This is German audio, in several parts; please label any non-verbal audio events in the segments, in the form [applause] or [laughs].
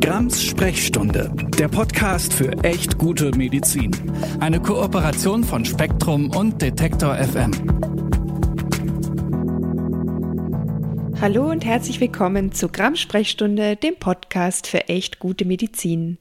Grams Sprechstunde, der Podcast für echt gute Medizin. Eine Kooperation von Spektrum und Detektor FM. Hallo und herzlich willkommen zu Grams Sprechstunde, dem Podcast für echt gute Medizin.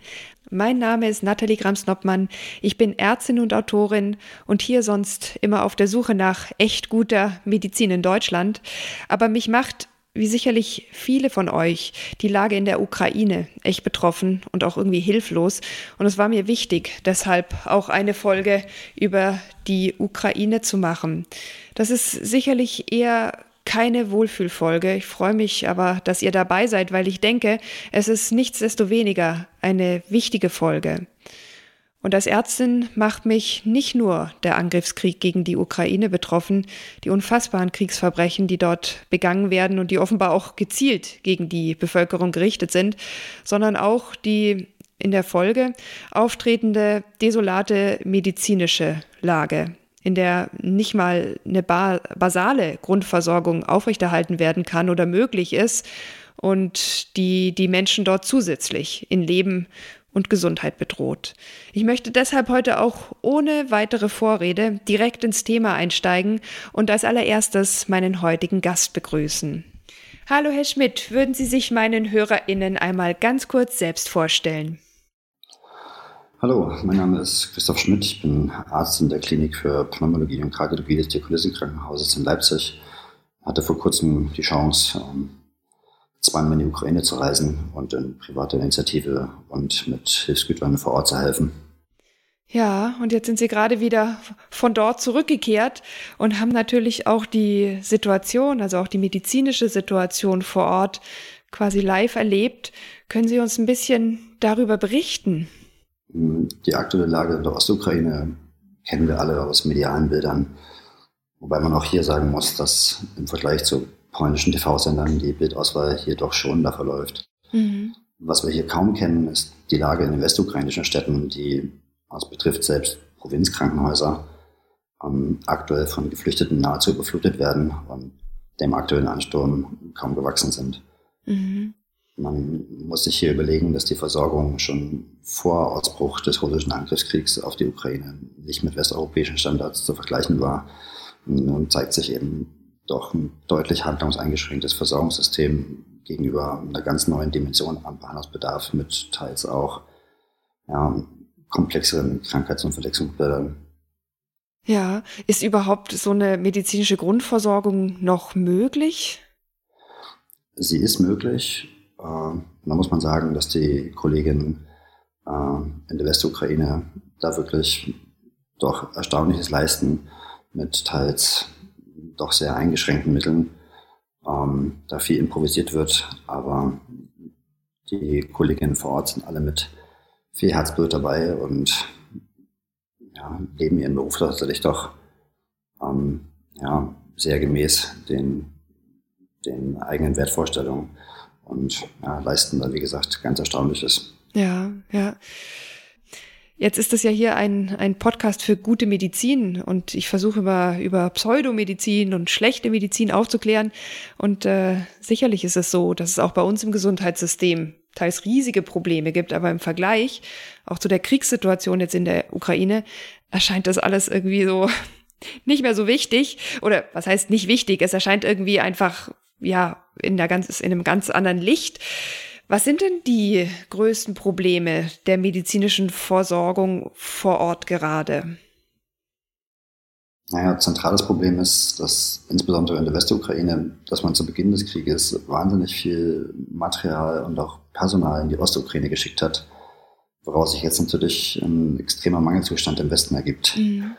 Mein Name ist Nathalie Grams-Noppmann. Ich bin Ärztin und Autorin und hier sonst immer auf der Suche nach echt guter Medizin in Deutschland. Aber mich macht wie sicherlich viele von euch, die Lage in der Ukraine echt betroffen und auch irgendwie hilflos. Und es war mir wichtig, deshalb auch eine Folge über die Ukraine zu machen. Das ist sicherlich eher keine Wohlfühlfolge. Ich freue mich aber, dass ihr dabei seid, weil ich denke, es ist nichtsdestoweniger eine wichtige Folge. Und als Ärztin macht mich nicht nur der Angriffskrieg gegen die Ukraine betroffen, die unfassbaren Kriegsverbrechen, die dort begangen werden und die offenbar auch gezielt gegen die Bevölkerung gerichtet sind, sondern auch die in der Folge auftretende desolate medizinische Lage, in der nicht mal eine basale Grundversorgung aufrechterhalten werden kann oder möglich ist und die die Menschen dort zusätzlich in Leben und Gesundheit bedroht. Ich möchte deshalb heute auch ohne weitere Vorrede direkt ins Thema einsteigen und als allererstes meinen heutigen Gast begrüßen. Hallo Herr Schmidt, würden Sie sich meinen Hörerinnen einmal ganz kurz selbst vorstellen? Hallo, mein Name ist Christoph Schmidt, ich bin Arzt in der Klinik für Pneumologie und Kardiologie des Diakonissenkrankenhauses Krankenhauses in Leipzig. Hatte vor kurzem die Chance, ähm, zweimal in die Ukraine zu reisen und in privater Initiative und mit Hilfsgütern vor Ort zu helfen. Ja, und jetzt sind Sie gerade wieder von dort zurückgekehrt und haben natürlich auch die Situation, also auch die medizinische Situation vor Ort quasi live erlebt. Können Sie uns ein bisschen darüber berichten? Die aktuelle Lage in der Ostukraine kennen wir alle aus medialen Bildern. Wobei man auch hier sagen muss, dass im Vergleich zu polnischen TV-Sendern die Bildauswahl hier doch schon da verläuft. Mhm. Was wir hier kaum kennen, ist die Lage in den westukrainischen Städten, die, was betrifft selbst Provinzkrankenhäuser, ähm, aktuell von Geflüchteten nahezu überflutet werden und dem aktuellen Ansturm kaum gewachsen sind. Mhm. Man muss sich hier überlegen, dass die Versorgung schon vor Ausbruch des russischen Angriffskriegs auf die Ukraine nicht mit westeuropäischen Standards zu vergleichen war. Nun zeigt sich eben doch ein deutlich handlungseingeschränktes Versorgungssystem gegenüber einer ganz neuen Dimension am Bahnhofsbedarf mit teils auch ja, komplexeren Krankheits- und Verletzungsbildern. Ja, ist überhaupt so eine medizinische Grundversorgung noch möglich? Sie ist möglich. Äh, da muss man sagen, dass die Kolleginnen äh, in der Westukraine da wirklich doch Erstaunliches leisten mit teils doch sehr eingeschränkten Mitteln, ähm, da viel improvisiert wird, aber die Kolleginnen vor Ort sind alle mit viel Herzblut dabei und ja, leben ihren Beruf tatsächlich doch ähm, ja, sehr gemäß den, den eigenen Wertvorstellungen und ja, leisten da, wie gesagt, ganz Erstaunliches. Ja, ja. Jetzt ist es ja hier ein, ein Podcast für gute Medizin und ich versuche immer über Pseudomedizin und schlechte Medizin aufzuklären. Und äh, sicherlich ist es so, dass es auch bei uns im Gesundheitssystem teils riesige Probleme gibt, aber im Vergleich auch zu der Kriegssituation jetzt in der Ukraine erscheint das alles irgendwie so [laughs] nicht mehr so wichtig. Oder was heißt nicht wichtig? Es erscheint irgendwie einfach, ja, in, der ganz, in einem ganz anderen Licht. Was sind denn die größten Probleme der medizinischen Versorgung vor Ort gerade? Naja, zentrales Problem ist, dass insbesondere in der Westukraine, dass man zu Beginn des Krieges wahnsinnig viel Material und auch Personal in die Ostukraine geschickt hat, woraus sich jetzt natürlich ein extremer Mangelzustand im Westen ergibt. Mhm.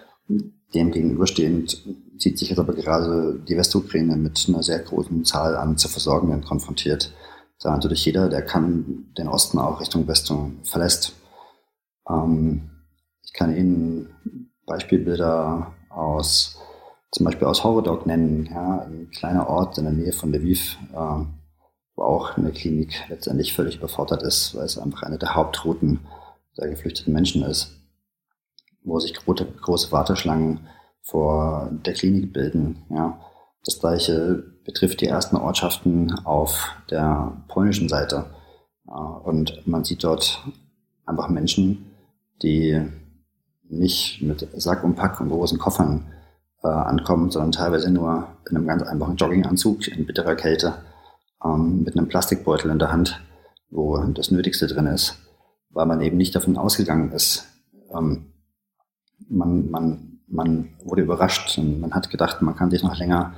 Dem gegenüberstehend sieht sich jetzt aber gerade die Westukraine mit einer sehr großen Zahl an zu Versorgenden konfrontiert da natürlich jeder, der kann, den Osten auch Richtung Westen verlässt. Ähm, ich kann Ihnen Beispielbilder aus, zum Beispiel aus Horodok nennen, ja, ein kleiner Ort in der Nähe von Lviv, äh, wo auch eine Klinik letztendlich völlig überfordert ist, weil es einfach eine der Hauptrouten der geflüchteten Menschen ist, wo sich große, große Warteschlangen vor der Klinik bilden, ja. Das gleiche betrifft die ersten Ortschaften auf der polnischen Seite. Und man sieht dort einfach Menschen, die nicht mit Sack und Pack und großen Koffern äh, ankommen, sondern teilweise nur in einem ganz einfachen Jogginganzug in bitterer Kälte ähm, mit einem Plastikbeutel in der Hand, wo das Nötigste drin ist, weil man eben nicht davon ausgegangen ist. Ähm, man, man, man wurde überrascht und man hat gedacht, man kann sich noch länger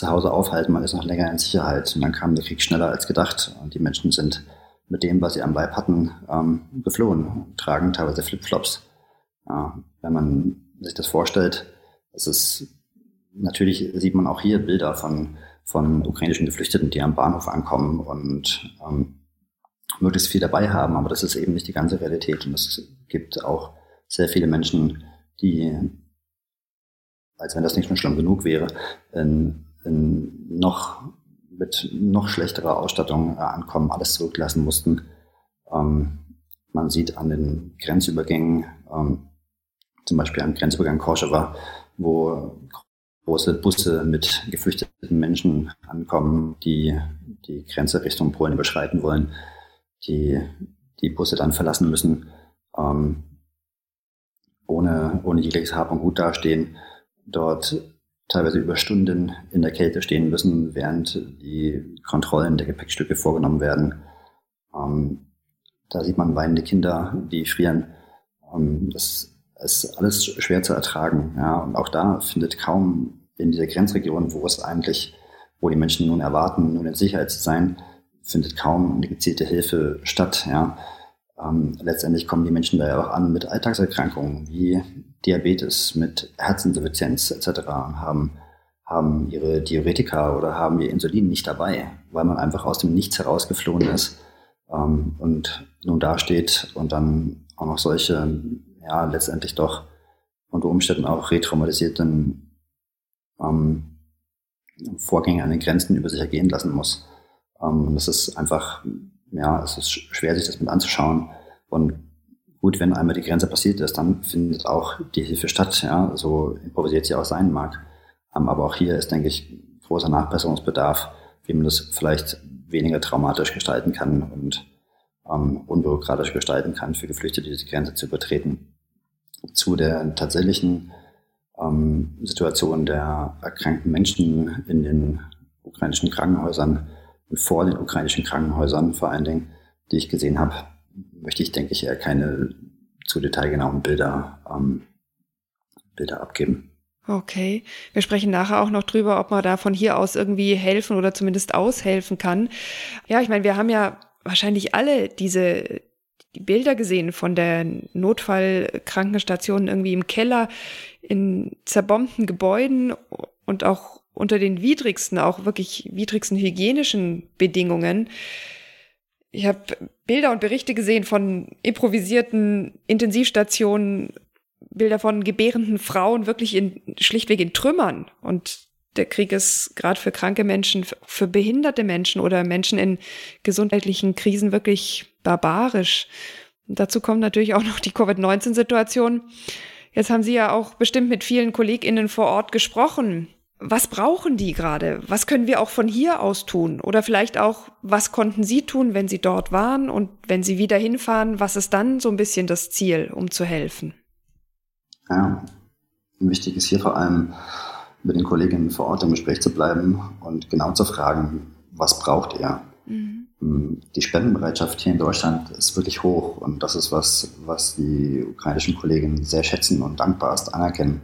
zu Hause aufhalten, man ist noch länger in Sicherheit. Und dann kam der Krieg schneller als gedacht und die Menschen sind mit dem, was sie am Leib hatten, ähm, geflohen, tragen teilweise Flipflops. Ja, wenn man sich das vorstellt, es ist natürlich sieht man auch hier Bilder von, von ukrainischen Geflüchteten, die am Bahnhof ankommen und ähm, möglichst viel dabei haben, aber das ist eben nicht die ganze Realität. Und es gibt auch sehr viele Menschen, die, als wenn das nicht schon schlimm genug wäre, in, noch mit noch schlechterer Ausstattung äh, ankommen, alles zurücklassen mussten. Ähm, man sieht an den Grenzübergängen, ähm, zum Beispiel am Grenzübergang Korschewa, wo große Busse mit geflüchteten Menschen ankommen, die die Grenze Richtung Polen überschreiten wollen, die die Busse dann verlassen müssen, ähm, ohne, ohne jegliches Hab und Gut dastehen, dort teilweise über Stunden in der Kälte stehen müssen, während die Kontrollen der Gepäckstücke vorgenommen werden. Ähm, da sieht man weinende Kinder, die frieren. Ähm, das ist alles schwer zu ertragen. Ja. Und auch da findet kaum in dieser Grenzregion, wo es eigentlich, wo die Menschen nun erwarten, nun in Sicherheit zu sein, findet kaum eine gezielte Hilfe statt. Ja. Ähm, letztendlich kommen die Menschen da ja auch an mit Alltagserkrankungen wie Diabetes, mit Herzinsuffizienz etc. haben haben ihre Diuretika oder haben ihr Insulin nicht dabei, weil man einfach aus dem Nichts herausgeflohen ist ähm, und nun dasteht und dann auch noch solche, ja, letztendlich doch unter Umständen auch retraumatisierten ähm, Vorgänge an den Grenzen über sich ergehen lassen muss. Ähm, das ist einfach, ja, es ist schwer, sich das mit anzuschauen. Und gut, wenn einmal die Grenze passiert ist, dann findet auch die Hilfe statt, ja, so improvisiert sie auch sein mag. Ähm, aber auch hier ist, denke ich, großer Nachbesserungsbedarf, wie man das vielleicht weniger traumatisch gestalten kann und ähm, unbürokratisch gestalten kann, für Geflüchtete diese Grenze zu übertreten. Zu der tatsächlichen ähm, Situation der erkrankten Menschen in den ukrainischen Krankenhäusern und vor den ukrainischen Krankenhäusern vor allen Dingen, die ich gesehen habe, möchte ich, denke ich, eher keine zu detailgenauen Bilder, ähm, Bilder abgeben. Okay. Wir sprechen nachher auch noch drüber, ob man da von hier aus irgendwie helfen oder zumindest aushelfen kann. Ja, ich meine, wir haben ja wahrscheinlich alle diese die Bilder gesehen von der Notfallkrankenstation irgendwie im Keller in zerbombten Gebäuden und auch unter den widrigsten, auch wirklich widrigsten hygienischen Bedingungen. Ich habe Bilder und Berichte gesehen von improvisierten Intensivstationen, Bilder von gebärenden Frauen wirklich in, schlichtweg in Trümmern. Und der Krieg ist gerade für kranke Menschen, für behinderte Menschen oder Menschen in gesundheitlichen Krisen wirklich barbarisch. Und dazu kommt natürlich auch noch die Covid-19-Situation. Jetzt haben Sie ja auch bestimmt mit vielen KollegInnen vor Ort gesprochen. Was brauchen die gerade? Was können wir auch von hier aus tun? Oder vielleicht auch, was konnten Sie tun, wenn Sie dort waren? Und wenn Sie wieder hinfahren, was ist dann so ein bisschen das Ziel, um zu helfen? Ja, wichtig ist hier vor allem, mit den Kolleginnen vor Ort im Gespräch zu bleiben und genau zu fragen, was braucht ihr? Mhm. Ähm, die Spendenbereitschaft hier in Deutschland ist wirklich hoch und das ist was, was die ukrainischen Kolleginnen sehr schätzen und dankbarst anerkennen.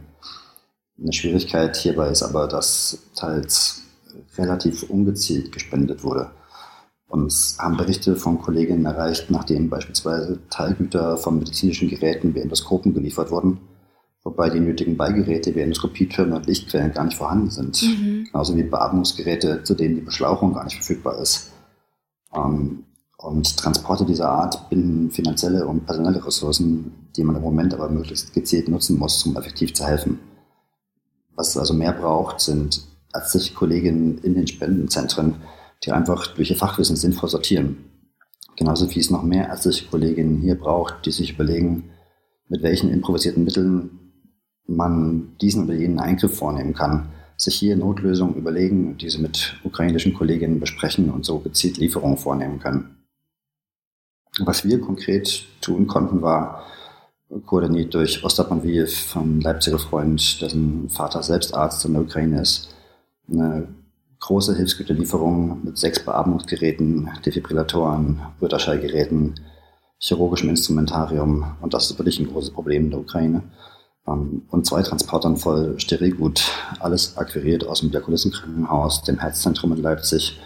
Eine Schwierigkeit hierbei ist aber, dass teils relativ ungezielt gespendet wurde. Uns haben Berichte von Kolleginnen erreicht, nachdem beispielsweise Teilgüter von medizinischen Geräten wie Endoskopen geliefert wurden, wobei die nötigen Beigeräte wie Endoskopietürme und Lichtquellen gar nicht vorhanden sind. Mhm. Genauso wie Beatmungsgeräte, zu denen die Beschlauchung gar nicht verfügbar ist. Ähm, und Transporte dieser Art binden finanzielle und personelle Ressourcen, die man im Moment aber möglichst gezielt nutzen muss, um effektiv zu helfen. Was es also mehr braucht, sind ärztliche Kolleginnen in den Spendenzentren, die einfach durch ihr Fachwissen sinnvoll sortieren. Genauso wie es noch mehr ärztliche Kolleginnen hier braucht, die sich überlegen, mit welchen improvisierten Mitteln man diesen oder jenen Eingriff vornehmen kann, sich hier Notlösungen überlegen, diese mit ukrainischen Kolleginnen besprechen und so gezielt Lieferungen vornehmen können. Was wir konkret tun konnten, war koordiniert durch Ostap Manviev, von Leipziger Freund, dessen Vater selbst Arzt in der Ukraine ist, eine große Hilfsgüterlieferung mit sechs Beatmungsgeräten, Defibrillatoren, Ultraschallgeräten, chirurgischem Instrumentarium. Und das ist wirklich ein großes Problem in der Ukraine. Ähm, und zwei Transportern voll Sterilgut, alles akquiriert aus dem Diakonissenkrankenhaus, dem Herzzentrum in Leipzig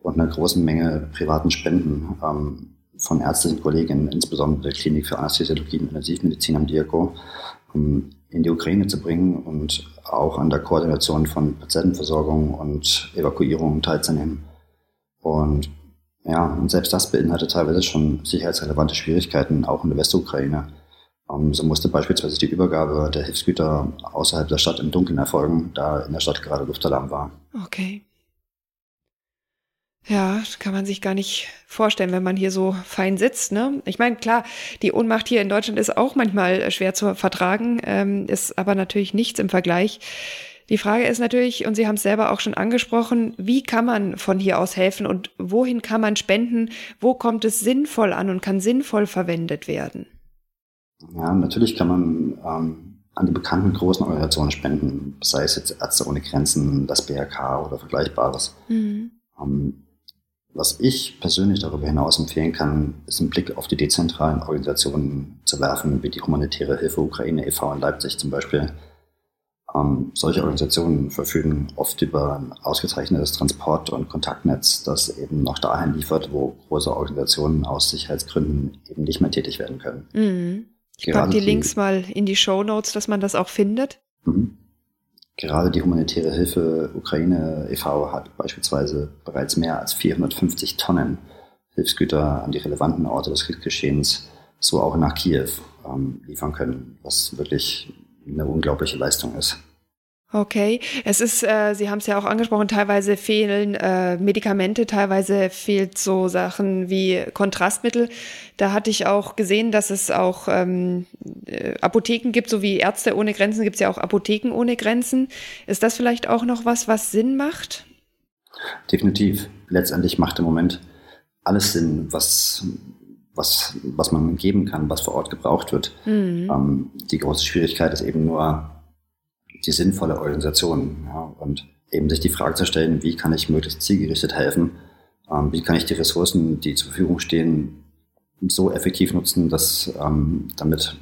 und einer großen Menge privaten Spenden ähm, von ärztlichen Kollegen, insbesondere der Klinik für Anästhesiologie und Intensivmedizin am Diako, um in die Ukraine zu bringen und auch an der Koordination von Patientenversorgung und Evakuierung teilzunehmen. Und ja, und selbst das beinhaltet teilweise schon sicherheitsrelevante Schwierigkeiten, auch in der Westukraine. Um, so musste beispielsweise die Übergabe der Hilfsgüter außerhalb der Stadt im Dunkeln erfolgen, da in der Stadt gerade Luftalarm war. Okay. Ja, kann man sich gar nicht vorstellen, wenn man hier so fein sitzt. Ne? Ich meine, klar, die Ohnmacht hier in Deutschland ist auch manchmal schwer zu vertragen, ähm, ist aber natürlich nichts im Vergleich. Die Frage ist natürlich, und Sie haben es selber auch schon angesprochen, wie kann man von hier aus helfen und wohin kann man spenden? Wo kommt es sinnvoll an und kann sinnvoll verwendet werden? Ja, natürlich kann man ähm, an die bekannten großen Organisationen spenden, sei es jetzt Ärzte ohne Grenzen, das BRK oder Vergleichbares. Mhm. Ähm, was ich persönlich darüber hinaus empfehlen kann, ist einen Blick auf die dezentralen Organisationen zu werfen, wie die Humanitäre Hilfe Ukraine e.V. in Leipzig zum Beispiel. Ähm, solche Organisationen verfügen oft über ein ausgezeichnetes Transport- und Kontaktnetz, das eben noch dahin liefert, wo große Organisationen aus Sicherheitsgründen eben nicht mehr tätig werden können. Mhm. Ich packe die, die Links mal in die Show Notes, dass man das auch findet. Mhm. Gerade die humanitäre Hilfe Ukraine e.V. hat beispielsweise bereits mehr als 450 Tonnen Hilfsgüter an die relevanten Orte des Kriegsgeschehens, so auch nach Kiew, ähm, liefern können, was wirklich eine unglaubliche Leistung ist. Okay, es ist, äh, Sie haben es ja auch angesprochen, teilweise fehlen äh, Medikamente, teilweise fehlt so Sachen wie Kontrastmittel. Da hatte ich auch gesehen, dass es auch ähm, äh, Apotheken gibt, so wie Ärzte ohne Grenzen gibt es ja auch Apotheken ohne Grenzen. Ist das vielleicht auch noch was, was Sinn macht? Definitiv. Letztendlich macht im Moment alles Sinn, was was, was man geben kann, was vor Ort gebraucht wird. Mhm. Ähm, die große Schwierigkeit ist eben nur, die sinnvolle Organisation. Ja, und eben sich die Frage zu stellen, wie kann ich möglichst zielgerichtet helfen? Ähm, wie kann ich die Ressourcen, die zur Verfügung stehen, so effektiv nutzen, dass ähm, damit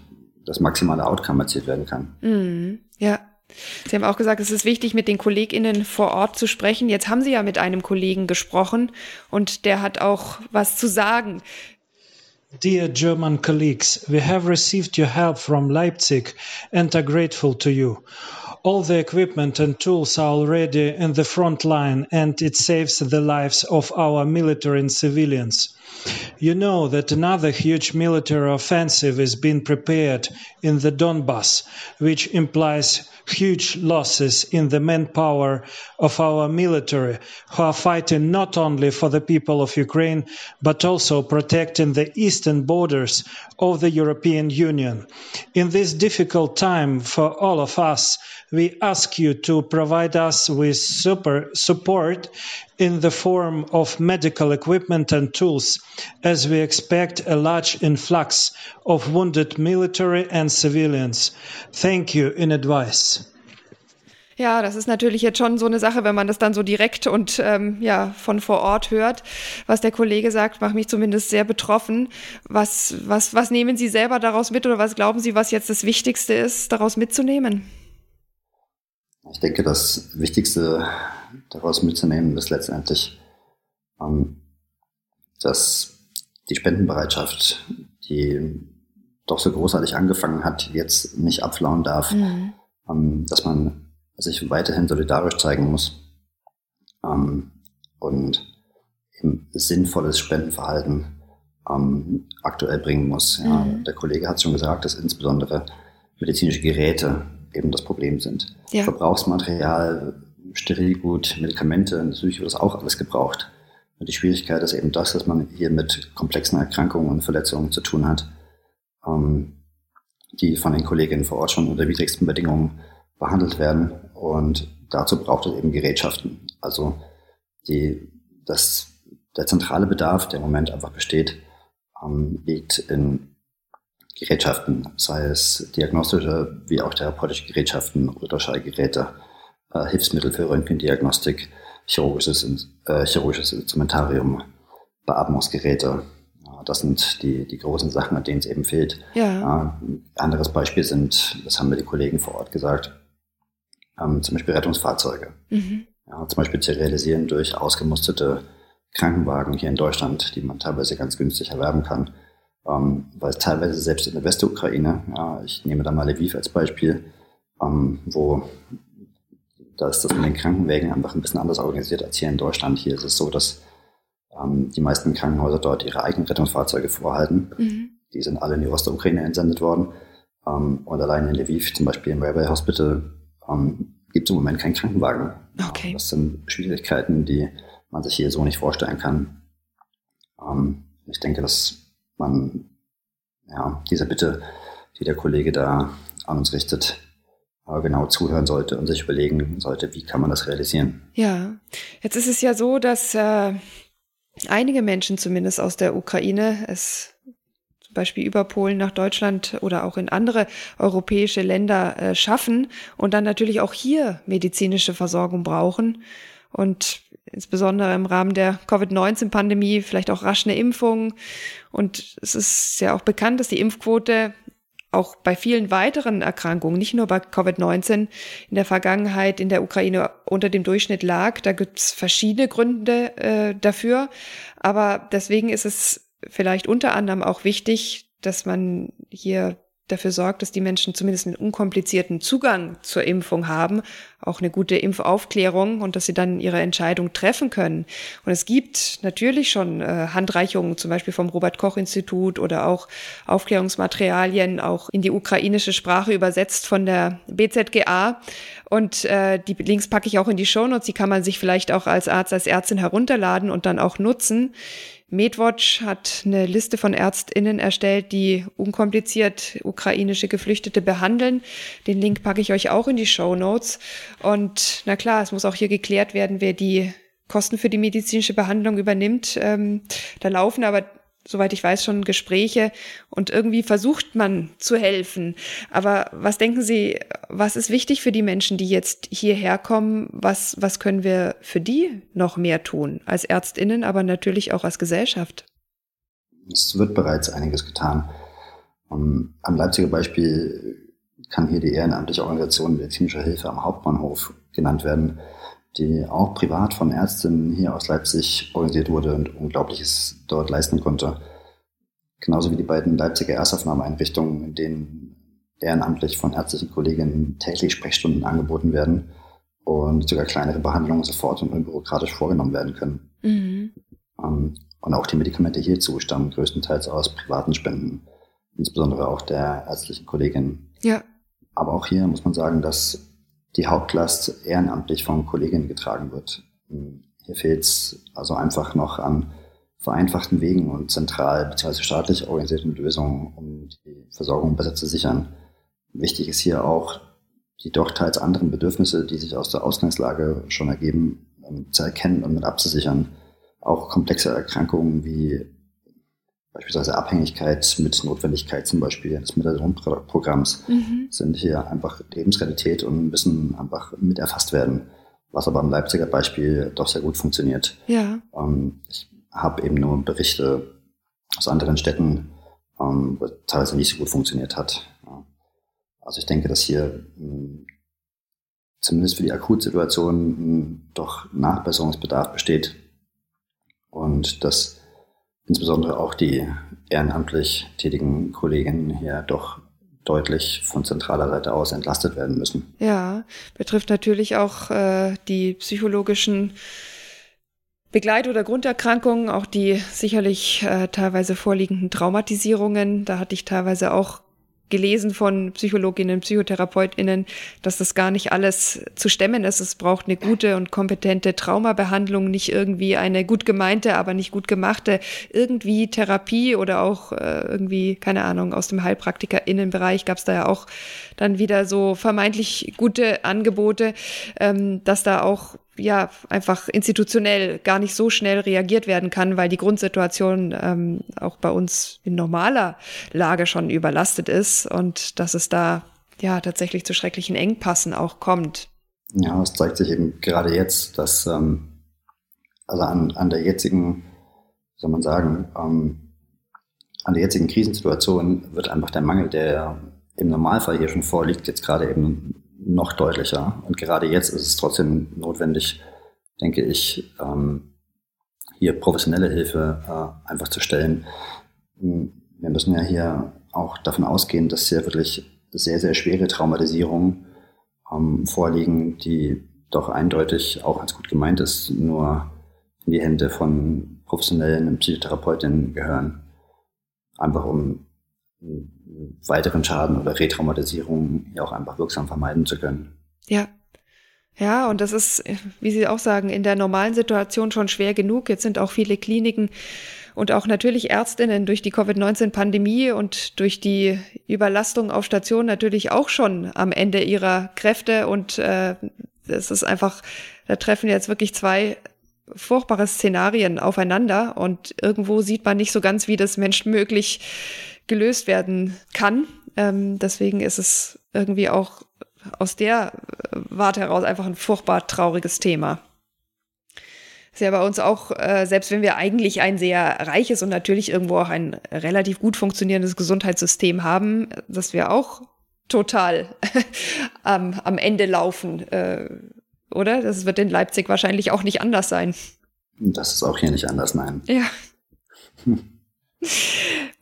das maximale Outcome erzielt werden kann? Mm, ja. Sie haben auch gesagt, es ist wichtig, mit den KollegInnen vor Ort zu sprechen. Jetzt haben Sie ja mit einem Kollegen gesprochen und der hat auch was zu sagen. Dear German colleagues, we have received your help from Leipzig and are grateful to you. All the equipment and tools are already in the front line and it saves the lives of our military and civilians. You know that another huge military offensive is being prepared in the Donbass, which implies huge losses in the manpower of our military, who are fighting not only for the people of Ukraine, but also protecting the eastern borders of the European Union. In this difficult time for all of us, we ask you to provide us with super support in the form of medical equipment and tools, as we expect a large influx of wounded military and civilians. Thank you in advance. Ja, das ist natürlich jetzt schon so eine Sache, wenn man das dann so direkt und ähm, ja von vor Ort hört. Was der Kollege sagt, macht mich zumindest sehr betroffen. Was, was, was nehmen Sie selber daraus mit oder was glauben Sie, was jetzt das Wichtigste ist, daraus mitzunehmen? Ich denke, das Wichtigste daraus mitzunehmen ist letztendlich, ähm, dass die Spendenbereitschaft, die doch so großartig angefangen hat, jetzt nicht abflauen darf, mhm. ähm, dass man sich weiterhin solidarisch zeigen muss ähm, und eben sinnvolles Spendenverhalten aktuell bringen muss. Mhm. Der Kollege hat schon gesagt, dass insbesondere medizinische Geräte eben das Problem sind. Ja. Verbrauchsmaterial, Sterilgut, Medikamente, natürlich wird das auch alles gebraucht. Und die Schwierigkeit ist eben das, dass man hier mit komplexen Erkrankungen und Verletzungen zu tun hat, ähm, die von den Kolleginnen vor Ort schon unter widrigsten Bedingungen behandelt werden. Und dazu braucht es eben Gerätschaften. Also die, das, der zentrale Bedarf, der im Moment einfach besteht, ähm, liegt in Gerätschaften, sei es diagnostische wie auch therapeutische Gerätschaften, Ultraschallgeräte, äh, Hilfsmittel für Röntgendiagnostik, chirurgisches, äh, chirurgisches Instrumentarium, Beatmungsgeräte. Das sind die, die großen Sachen, an denen es eben fehlt. Ja. Äh, anderes Beispiel sind, das haben mir die Kollegen vor Ort gesagt, ähm, zum Beispiel Rettungsfahrzeuge. Mhm. Ja, zum Beispiel zu realisieren durch ausgemusterte Krankenwagen hier in Deutschland, die man teilweise ganz günstig erwerben kann. Ähm, weil teilweise selbst in der Westukraine, ja, ich nehme da mal Lviv als Beispiel, ähm, wo da ist das mit den Krankenwägen einfach ein bisschen anders organisiert als hier in Deutschland. Hier ist es so, dass ähm, die meisten Krankenhäuser dort ihre eigenen Rettungsfahrzeuge vorhalten. Mhm. Die sind alle in die Ostukraine entsendet worden. Ähm, und allein in Lviv, zum Beispiel im Railway Hospital, ähm, gibt es im Moment keinen Krankenwagen. Okay. Das sind Schwierigkeiten, die man sich hier so nicht vorstellen kann. Ähm, ich denke, dass man ja, dieser Bitte, die der Kollege da an uns richtet, äh, genau zuhören sollte und sich überlegen sollte, wie kann man das realisieren. Ja, jetzt ist es ja so, dass äh, einige Menschen zumindest aus der Ukraine es zum Beispiel über Polen nach Deutschland oder auch in andere europäische Länder äh, schaffen und dann natürlich auch hier medizinische Versorgung brauchen und insbesondere im Rahmen der Covid-19-Pandemie vielleicht auch rasch eine Impfung. Und es ist ja auch bekannt, dass die Impfquote auch bei vielen weiteren Erkrankungen, nicht nur bei Covid-19, in der Vergangenheit in der Ukraine unter dem Durchschnitt lag. Da gibt es verschiedene Gründe äh, dafür. Aber deswegen ist es vielleicht unter anderem auch wichtig, dass man hier dafür sorgt, dass die Menschen zumindest einen unkomplizierten Zugang zur Impfung haben, auch eine gute Impfaufklärung und dass sie dann ihre Entscheidung treffen können. Und es gibt natürlich schon äh, Handreichungen, zum Beispiel vom Robert Koch Institut oder auch Aufklärungsmaterialien, auch in die ukrainische Sprache übersetzt von der BZGA. Und äh, die Links packe ich auch in die Shownotes. Die kann man sich vielleicht auch als Arzt, als Ärztin herunterladen und dann auch nutzen. MedWatch hat eine Liste von Ärztinnen erstellt, die unkompliziert ukrainische Geflüchtete behandeln. Den Link packe ich euch auch in die Show Notes. Und na klar, es muss auch hier geklärt werden, wer die Kosten für die medizinische Behandlung übernimmt. Ähm, da laufen aber soweit ich weiß, schon Gespräche und irgendwie versucht man zu helfen. Aber was denken Sie, was ist wichtig für die Menschen, die jetzt hierher kommen? Was, was können wir für die noch mehr tun? Als Ärztinnen, aber natürlich auch als Gesellschaft? Es wird bereits einiges getan. Um, am Leipziger Beispiel kann hier die ehrenamtliche Organisation medizinischer Hilfe am Hauptbahnhof genannt werden die auch privat von Ärztinnen hier aus Leipzig organisiert wurde und Unglaubliches dort leisten konnte. Genauso wie die beiden Leipziger Erstaufnahmeeinrichtungen, in denen ehrenamtlich von ärztlichen Kolleginnen täglich Sprechstunden angeboten werden und sogar kleinere Behandlungen sofort und unbürokratisch vorgenommen werden können. Mhm. Ähm, und auch die Medikamente hierzu stammen größtenteils aus privaten Spenden, insbesondere auch der ärztlichen Kollegin. Ja. Aber auch hier muss man sagen, dass die Hauptlast ehrenamtlich von Kolleginnen getragen wird. Hier fehlt es also einfach noch an vereinfachten Wegen und zentral bzw. staatlich organisierten Lösungen, um die Versorgung besser zu sichern. Wichtig ist hier auch, die doch teils anderen Bedürfnisse, die sich aus der Ausgangslage schon ergeben, ähm, zu erkennen und mit abzusichern. Auch komplexe Erkrankungen wie beispielsweise Abhängigkeit mit Notwendigkeit zum Beispiel des Methadon-Programms mhm. sind hier einfach Lebensrealität und müssen einfach mit erfasst werden, was aber im Leipziger Beispiel doch sehr gut funktioniert. Ja. Ähm, ich habe eben nur Berichte aus anderen Städten, ähm, wo teilweise nicht so gut funktioniert hat. Ja. Also ich denke, dass hier mh, hm, zumindest für die Akutsituation mh, hm, doch Nachbesserungsbedarf besteht und dass insbesondere auch die ehrenamtlich tätigen Kolleginnen hier doch deutlich von zentraler Seite aus entlastet werden müssen. Ja, betrifft natürlich auch äh, die psychologischen Begleit- oder Grunderkrankungen, auch die sicherlich äh, teilweise vorliegenden Traumatisierungen. Da hatte ich teilweise auch gelesen von Psychologinnen, Psychotherapeutinnen, dass das gar nicht alles zu stemmen ist. Es braucht eine gute und kompetente Traumabehandlung, nicht irgendwie eine gut gemeinte, aber nicht gut gemachte, irgendwie Therapie oder auch äh, irgendwie, keine Ahnung, aus dem HeilpraktikerInnenbereich gab es da ja auch dann wieder so vermeintlich gute Angebote, ähm, dass da auch ja einfach institutionell gar nicht so schnell reagiert werden kann, weil die Grundsituation ähm, auch bei uns in normaler Lage schon überlastet ist und dass es da ja tatsächlich zu schrecklichen Engpassen auch kommt. Ja, es zeigt sich eben gerade jetzt, dass ähm, also an, an der jetzigen, soll man sagen, ähm, an der jetzigen Krisensituation wird einfach der Mangel, der im Normalfall hier schon vorliegt, jetzt gerade eben noch deutlicher. Und gerade jetzt ist es trotzdem notwendig, denke ich, ähm, hier professionelle Hilfe äh, einfach zu stellen. Wir müssen ja hier auch davon ausgehen, dass hier wirklich sehr, sehr schwere Traumatisierungen ähm, vorliegen, die doch eindeutig auch als gut gemeint ist, nur in die Hände von professionellen Psychotherapeutinnen gehören. Einfach um weiteren Schaden oder Retraumatisierung ja auch einfach wirksam vermeiden zu können. Ja. Ja, und das ist, wie Sie auch sagen, in der normalen Situation schon schwer genug. Jetzt sind auch viele Kliniken und auch natürlich Ärztinnen durch die Covid-19-Pandemie und durch die Überlastung auf Station natürlich auch schon am Ende ihrer Kräfte. Und äh, es ist einfach, da treffen jetzt wirklich zwei furchtbare Szenarien aufeinander und irgendwo sieht man nicht so ganz, wie das menschenmöglich gelöst werden kann. Ähm, deswegen ist es irgendwie auch aus der Warte heraus einfach ein furchtbar trauriges Thema. Ist ja bei uns auch, äh, selbst wenn wir eigentlich ein sehr reiches und natürlich irgendwo auch ein relativ gut funktionierendes Gesundheitssystem haben, dass wir auch total [laughs] am, am Ende laufen, äh, oder? Das wird in Leipzig wahrscheinlich auch nicht anders sein. Das ist auch hier nicht anders, nein. Ja. [laughs]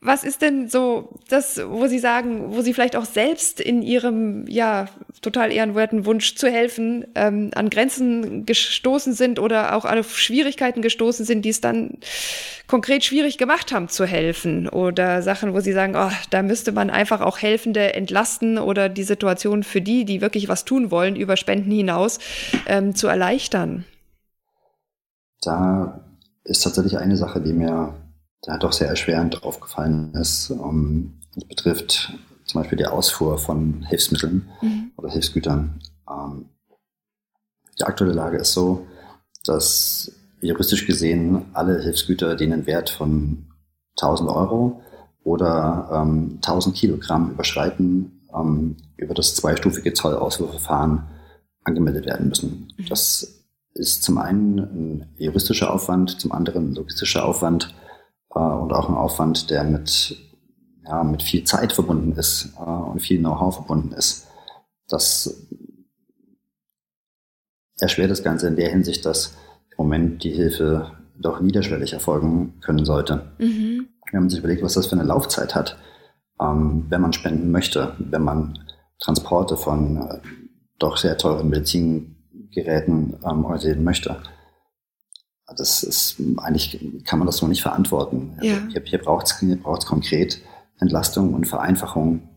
Was ist denn so das, wo Sie sagen, wo Sie vielleicht auch selbst in Ihrem, ja, total ehrenwerten Wunsch zu helfen, ähm, an Grenzen gestoßen sind oder auch auf Schwierigkeiten gestoßen sind, die es dann konkret schwierig gemacht haben zu helfen? Oder Sachen, wo Sie sagen, oh, da müsste man einfach auch Helfende entlasten oder die Situation für die, die wirklich was tun wollen, über Spenden hinaus, ähm, zu erleichtern? Da ist tatsächlich eine Sache, die mir da doch sehr erschwerend aufgefallen ist. Um, das betrifft zum Beispiel die Ausfuhr von Hilfsmitteln mhm. oder Hilfsgütern. Ähm, die aktuelle Lage ist so, dass juristisch gesehen alle Hilfsgüter, die einen Wert von 1000 Euro oder ähm, 1000 Kilogramm überschreiten, ähm, über das zweistufige Zollausfuhrverfahren angemeldet werden müssen. Mhm. Das ist zum einen ein juristischer Aufwand, zum anderen ein logistischer Aufwand, äh, und auch ein Aufwand, der mit, ja, mit viel Zeit verbunden ist äh, und viel Know-how verbunden ist. Das erschwert das Ganze in der Hinsicht, dass im Moment die Hilfe doch niederschwellig erfolgen können sollte. Mhm. Wenn man sich überlegt, was das für eine Laufzeit hat, ähm, wenn man spenden möchte, wenn man Transporte von äh, doch sehr teuren Medizingeräten ähm, organisieren möchte, das ist eigentlich kann man das so nicht verantworten. Also ja. hier, hier braucht es konkret Entlastung und Vereinfachung,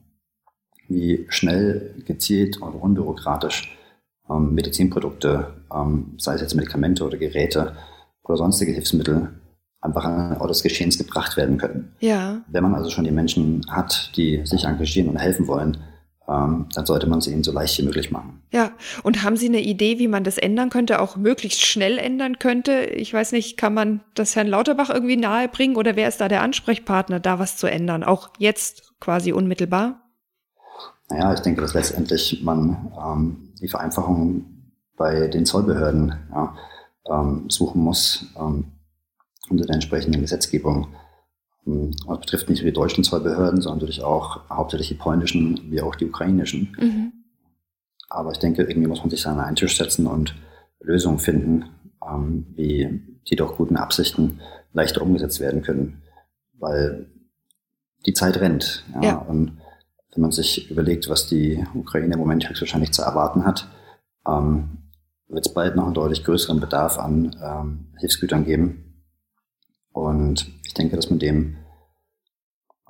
wie schnell, gezielt und unbürokratisch ähm, Medizinprodukte, ähm, sei es jetzt Medikamente oder Geräte oder sonstige Hilfsmittel, einfach an Ort des Geschehens gebracht werden können. Ja. Wenn man also schon die Menschen hat, die sich engagieren und helfen wollen, ähm, dann sollte man es ihnen so leicht wie möglich machen. Ja, und haben Sie eine Idee, wie man das ändern könnte, auch möglichst schnell ändern könnte? Ich weiß nicht, kann man das Herrn Lauterbach irgendwie nahebringen oder wer ist da der Ansprechpartner, da was zu ändern? Auch jetzt quasi unmittelbar? Naja, ich denke, dass letztendlich man ähm, die Vereinfachung bei den Zollbehörden ja, ähm, suchen muss ähm, unter der entsprechenden Gesetzgebung. Ähm, das betrifft nicht nur die deutschen Zollbehörden, sondern natürlich auch hauptsächlich die polnischen wie auch die ukrainischen. Mhm. Aber ich denke, irgendwie muss man sich an einen Tisch setzen und Lösungen finden, ähm, wie die doch guten Absichten leichter umgesetzt werden können. Weil die Zeit rennt. Ja? ja. Und wenn man sich überlegt, was die Ukraine im Moment höchstwahrscheinlich zu erwarten hat, ähm, wird es bald noch einen deutlich größeren Bedarf an ähm, Hilfsgütern geben. Und ich denke, dass man dem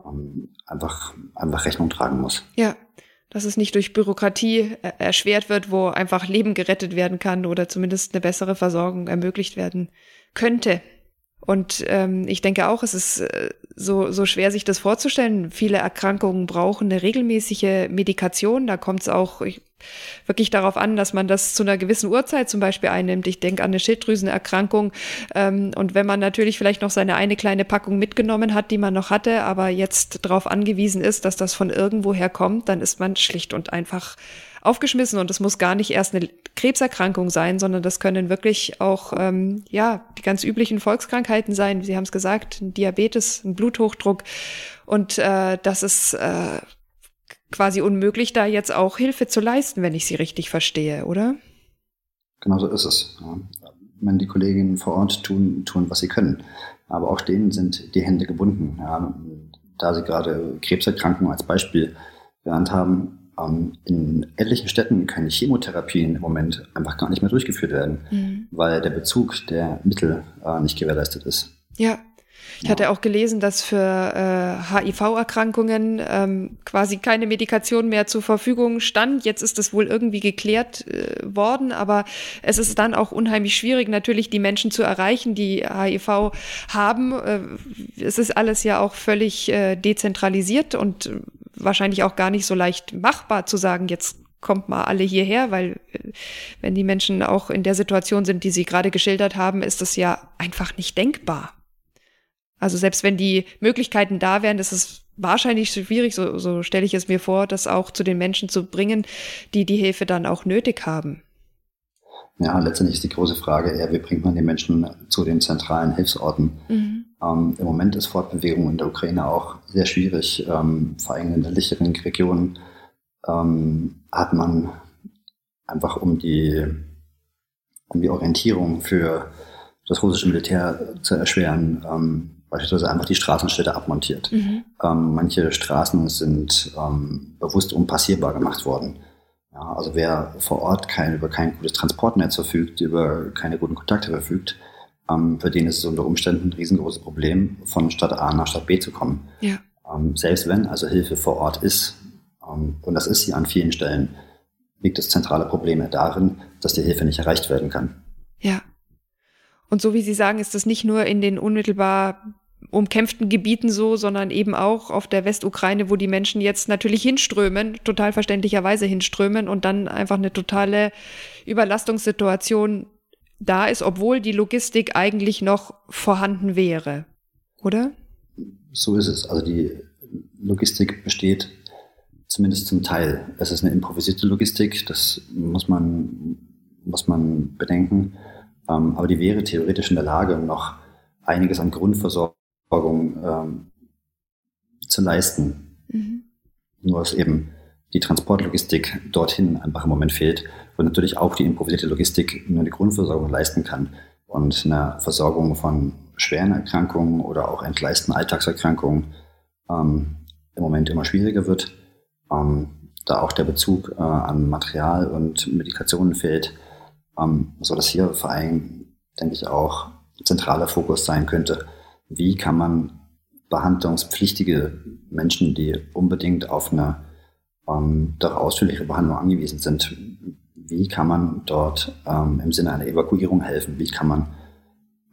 ähm, einfach, einfach Rechnung tragen muss. Ja, dass es nicht durch Bürokratie äh, erschwert wird, wo einfach Leben gerettet werden kann oder zumindest eine bessere Versorgung ermöglicht werden könnte. Und ähm, ich denke auch, es ist äh, so, so schwer, sich das vorzustellen. Viele Erkrankungen brauchen eine regelmäßige Medikation. Da kommt es auch ich, wirklich darauf an, dass man das zu einer gewissen Uhrzeit zum Beispiel einnimmt. Ich denke an eine Schilddrüsenerkrankung. Ähm, und wenn man natürlich vielleicht noch seine eine kleine Packung mitgenommen hat, die man noch hatte, aber jetzt darauf angewiesen ist, dass das von irgendwoher kommt, dann ist man schlicht und einfach aufgeschmissen und es muss gar nicht erst eine Krebserkrankung sein, sondern das können wirklich auch ähm, ja die ganz üblichen Volkskrankheiten sein. Sie haben es gesagt, ein Diabetes, ein Bluthochdruck und äh, das ist äh, quasi unmöglich, da jetzt auch Hilfe zu leisten, wenn ich Sie richtig verstehe, oder? Genau so ist es. Ja. Meine, die Kolleginnen vor Ort tun, tun, was sie können. Aber auch denen sind die Hände gebunden. Ja. Da Sie gerade Krebserkrankungen als Beispiel genannt haben, ähm, in etlichen Städten können Chemotherapien im Moment einfach gar nicht mehr durchgeführt werden, mhm. weil der Bezug der Mittel äh, nicht gewährleistet ist. Ja. Ich hatte auch gelesen, dass für äh, HIV-Erkrankungen ähm, quasi keine Medikation mehr zur Verfügung stand. Jetzt ist das wohl irgendwie geklärt äh, worden, aber es ist dann auch unheimlich schwierig, natürlich die Menschen zu erreichen, die HIV haben. Äh, es ist alles ja auch völlig äh, dezentralisiert und wahrscheinlich auch gar nicht so leicht machbar zu sagen, jetzt kommt mal alle hierher, weil äh, wenn die Menschen auch in der Situation sind, die Sie gerade geschildert haben, ist das ja einfach nicht denkbar. Also selbst wenn die Möglichkeiten da wären, ist es wahrscheinlich schwierig, so, so stelle ich es mir vor, das auch zu den Menschen zu bringen, die die Hilfe dann auch nötig haben. Ja, letztendlich ist die große Frage eher, wie bringt man die Menschen zu den zentralen Hilfsorten? Mhm. Ähm, Im Moment ist Fortbewegung in der Ukraine auch sehr schwierig. Ähm, vor allem in den ländlicheren Regionen ähm, hat man einfach um die, um die Orientierung für das russische Militär zu erschweren, ähm, beispielsweise einfach die Straßenschilder abmontiert. Mhm. Ähm, manche Straßen sind ähm, bewusst unpassierbar gemacht worden. Ja, also wer vor Ort kein, über kein gutes Transportnetz verfügt, über keine guten Kontakte verfügt, für den ist es unter Umständen ein riesengroßes Problem, von Stadt A nach Stadt B zu kommen. Ja. Ähm, selbst wenn also Hilfe vor Ort ist, ähm, und das ist sie an vielen Stellen, liegt das zentrale Problem darin, dass die Hilfe nicht erreicht werden kann. Ja. Und so wie Sie sagen, ist das nicht nur in den unmittelbar umkämpften Gebieten so, sondern eben auch auf der Westukraine, wo die Menschen jetzt natürlich hinströmen, total verständlicherweise hinströmen und dann einfach eine totale Überlastungssituation da ist, obwohl die Logistik eigentlich noch vorhanden wäre, oder? So ist es. Also die Logistik besteht zumindest zum Teil. Es ist eine improvisierte Logistik, das muss man, muss man bedenken. Ähm, aber die wäre theoretisch in der Lage, noch einiges an Grundversorgung ähm, zu leisten. Mhm. Nur dass eben die Transportlogistik dorthin einfach im Moment fehlt und natürlich auch die improvisierte Logistik nur die Grundversorgung leisten kann und eine Versorgung von schweren Erkrankungen oder auch entgleisten Alltagserkrankungen ähm, im Moment immer schwieriger wird, ähm, da auch der Bezug äh, an Material und Medikationen fehlt, ähm, so dass hier vor allem, denke ich, auch zentraler Fokus sein könnte, wie kann man behandlungspflichtige Menschen, die unbedingt auf eine ähm, doch ausführliche Behandlung angewiesen sind, wie kann man dort ähm, im Sinne einer Evakuierung helfen? Wie kann man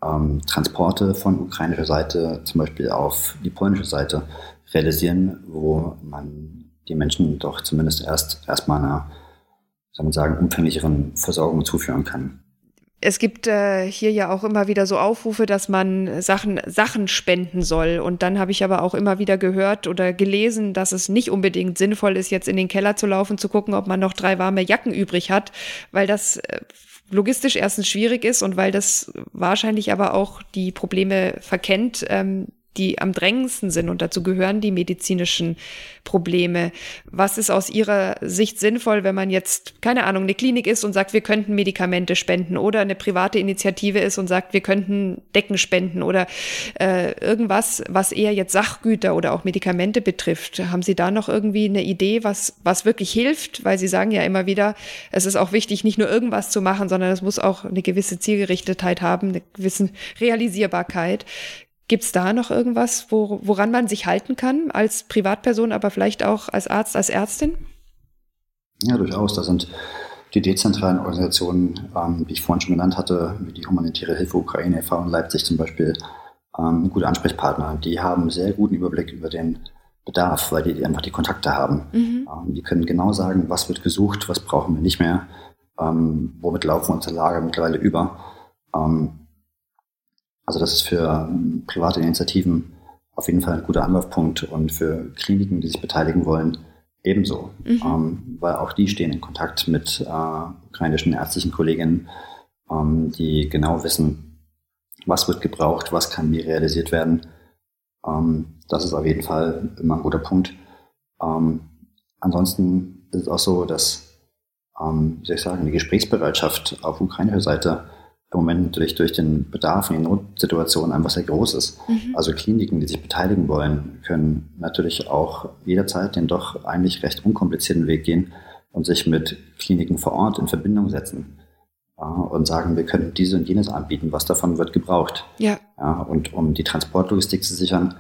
ähm, Transporte von ukrainischer Seite zum Beispiel auf die polnische Seite realisieren, wo man die Menschen doch zumindest erst erstmal einer, soll man sagen, umfänglicheren Versorgung zuführen kann es gibt äh, hier ja auch immer wieder so Aufrufe, dass man Sachen, Sachen spenden soll. Und dann habe ich aber auch immer wieder gehört oder gelesen, dass es nicht unbedingt sinnvoll ist, jetzt in den Keller zu laufen, zu gucken, ob man noch drei warme Jacken übrig hat, weil das äh, logistisch erstens schwierig ist und weil das wahrscheinlich aber auch die Probleme verkennt, ähm, die am drängendsten sind und dazu gehören die medizinischen Probleme. Was ist aus Ihrer Sicht sinnvoll, wenn man jetzt, keine Ahnung, eine Klinik ist und sagt, wir könnten Medikamente spenden oder eine private Initiative ist und sagt, wir könnten Decken spenden oder äh, irgendwas, was eher jetzt Sachgüter oder auch Medikamente betrifft. Haben Sie da noch irgendwie eine Idee, was, was wirklich hilft? Weil Sie sagen ja immer wieder, es ist auch wichtig, nicht nur irgendwas zu machen, sondern es muss auch eine gewisse Zielgerichtetheit haben, eine gewisse Realisierbarkeit. Gibt es da noch irgendwas, wo, woran man sich halten kann als Privatperson, aber vielleicht auch als Arzt, als Ärztin? Ja, durchaus. Da sind die dezentralen Organisationen, ähm, wie ich vorhin schon genannt hatte, wie die humanitäre Hilfe Ukraine e.V. in Leipzig zum Beispiel, ähm, gute Ansprechpartner. Die haben sehr guten Überblick über den Bedarf, weil die einfach die Kontakte haben. Mhm. Ähm, die können genau sagen, was wird gesucht, was brauchen wir nicht mehr, ähm, womit laufen unsere Lager mittlerweile über. Ähm, also das ist für ähm, private Initiativen auf jeden Fall ein guter Anlaufpunkt und für Kliniken, die sich beteiligen wollen, ebenso. Mhm. Ähm, weil auch die stehen in Kontakt mit äh, ukrainischen ärztlichen Kolleginnen, die genau wissen, was wird gebraucht, was kann wie realisiert werden. Ähm, das ist auf jeden Fall immer ein guter Punkt. Ähm, ansonsten ist es auch so, dass, ähm, wie soll ich sagen, die Gesprächsbereitschaft auf ukrainischer Seite im Moment natürlich durch den Bedarf in den Notsituationen einfach sehr groß ist. Mhm. Also Kliniken, die sich beteiligen wollen, können natürlich auch jederzeit den doch eigentlich recht unkomplizierten Weg gehen und sich mit Kliniken vor Ort in Verbindung setzen und sagen, wir könnten diese und jenes anbieten, was davon wird gebraucht. Ja. ja und um die Transportlogistik zu sichern,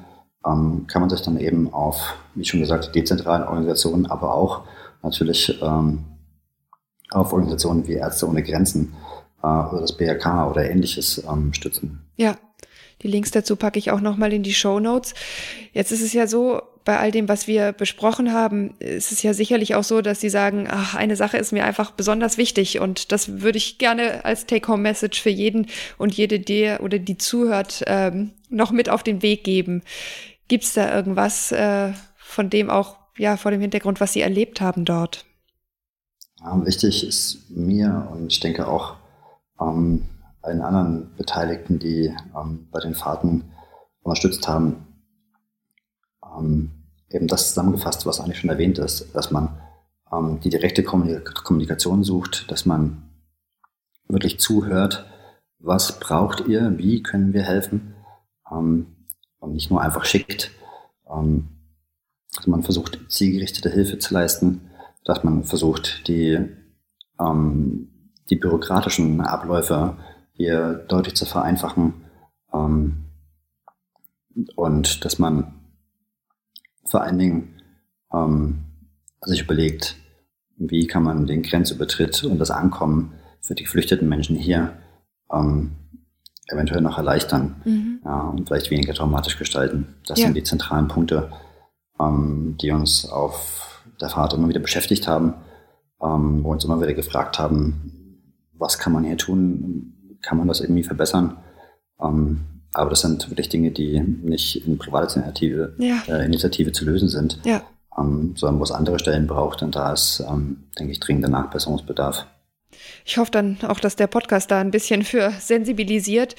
ähm, kann man sich dann eben auf, wie schon gesagt, dezentralen Organisationen, aber auch natürlich ähm, auf Organisationen wie Ärzte ohne Grenzen äh, oder das BRK oder ähnliches ähm, stützen. Ja, die Links dazu packe ich auch nochmal in die Show Notes. Jetzt ist es ja so, bei all dem, was wir besprochen haben, ist es ja sicherlich auch so, dass Sie sagen, ach, eine Sache ist mir einfach besonders wichtig und das würde ich gerne als Take-Home-Message für jeden und jede, der oder die zuhört, ähm, noch mit auf den Weg geben. Gibt es da irgendwas äh, von dem auch, ja, vor dem Hintergrund, was Sie erlebt haben dort? Ja, wichtig ist mir und ich denke auch ähm, allen anderen Beteiligten, die ähm, bei den Fahrten unterstützt haben, ähm, eben das zusammengefasst, was eigentlich schon erwähnt ist, dass man ähm, die direkte Kommunikation sucht, dass man wirklich zuhört, was braucht ihr, wie können wir helfen ähm, und nicht nur einfach schickt. Ähm, also man versucht zielgerichtete Hilfe zu leisten, dass man versucht die, ähm, die bürokratischen Abläufe hier deutlich zu vereinfachen ähm, und dass man vor allen Dingen ähm, sich überlegt, wie kann man den Grenzübertritt und das Ankommen für die geflüchteten Menschen hier ähm, eventuell noch erleichtern mhm. ja, und vielleicht weniger traumatisch gestalten. Das ja. sind die zentralen Punkte, ähm, die uns auf der Fahrt immer wieder beschäftigt haben, ähm, wo uns immer wieder gefragt haben, was kann man hier tun, kann man das irgendwie verbessern. Ähm, aber das sind wirklich Dinge, die nicht in privater Initiative, ja. äh, Initiative zu lösen sind, ja. ähm, sondern wo es andere Stellen braucht. Und da ist, ähm, denke ich, dringender Nachbesserungsbedarf. Ich hoffe dann auch, dass der Podcast da ein bisschen für sensibilisiert.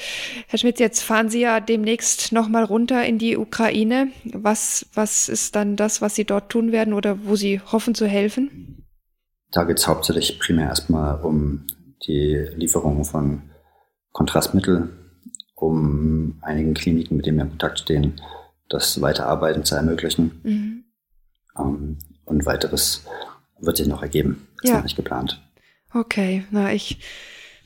Herr Schmitz, jetzt fahren Sie ja demnächst nochmal runter in die Ukraine. Was, was ist dann das, was Sie dort tun werden oder wo Sie hoffen zu helfen? Da geht es hauptsächlich primär erstmal um die Lieferung von Kontrastmittel um einigen Kliniken, mit denen wir in Kontakt stehen, das Weiterarbeiten zu ermöglichen. Mhm. Ähm, und weiteres wird sich noch ergeben. Ist ja. noch nicht geplant. Okay, na ich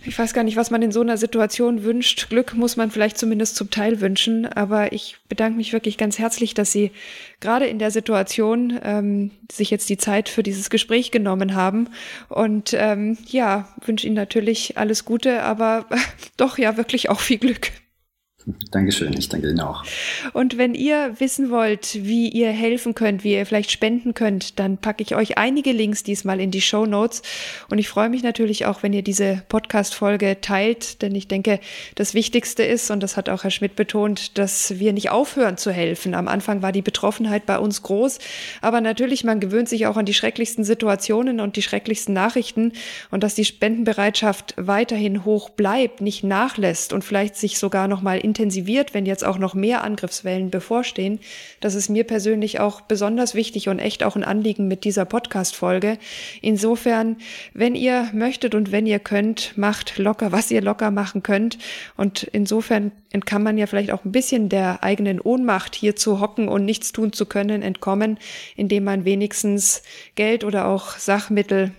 ich weiß gar nicht, was man in so einer Situation wünscht. Glück muss man vielleicht zumindest zum Teil wünschen. Aber ich bedanke mich wirklich ganz herzlich, dass Sie gerade in der Situation ähm, sich jetzt die Zeit für dieses Gespräch genommen haben. Und ähm, ja, wünsche Ihnen natürlich alles Gute, aber [laughs] doch ja wirklich auch viel Glück. Dankeschön, ich danke Ihnen auch. Und wenn ihr wissen wollt, wie ihr helfen könnt, wie ihr vielleicht spenden könnt, dann packe ich euch einige Links diesmal in die Show Notes. Und ich freue mich natürlich auch, wenn ihr diese Podcast-Folge teilt, denn ich denke, das Wichtigste ist, und das hat auch Herr Schmidt betont, dass wir nicht aufhören zu helfen. Am Anfang war die Betroffenheit bei uns groß, aber natürlich, man gewöhnt sich auch an die schrecklichsten Situationen und die schrecklichsten Nachrichten und dass die Spendenbereitschaft weiterhin hoch bleibt, nicht nachlässt und vielleicht sich sogar noch mal intensiviert, wenn jetzt auch noch mehr Angriffswellen bevorstehen. Das ist mir persönlich auch besonders wichtig und echt auch ein Anliegen mit dieser Podcast-Folge. Insofern, wenn ihr möchtet und wenn ihr könnt, macht locker, was ihr locker machen könnt. Und insofern kann man ja vielleicht auch ein bisschen der eigenen Ohnmacht hier zu hocken und nichts tun zu können entkommen, indem man wenigstens Geld oder auch Sachmittel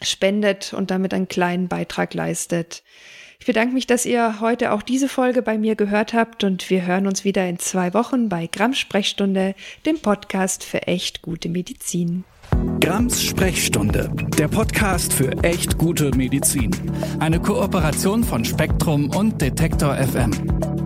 spendet und damit einen kleinen Beitrag leistet. Ich bedanke mich, dass ihr heute auch diese Folge bei mir gehört habt und wir hören uns wieder in zwei Wochen bei Grams Sprechstunde, dem Podcast für echt gute Medizin. Grams Sprechstunde, der Podcast für echt gute Medizin. Eine Kooperation von Spektrum und Detektor FM.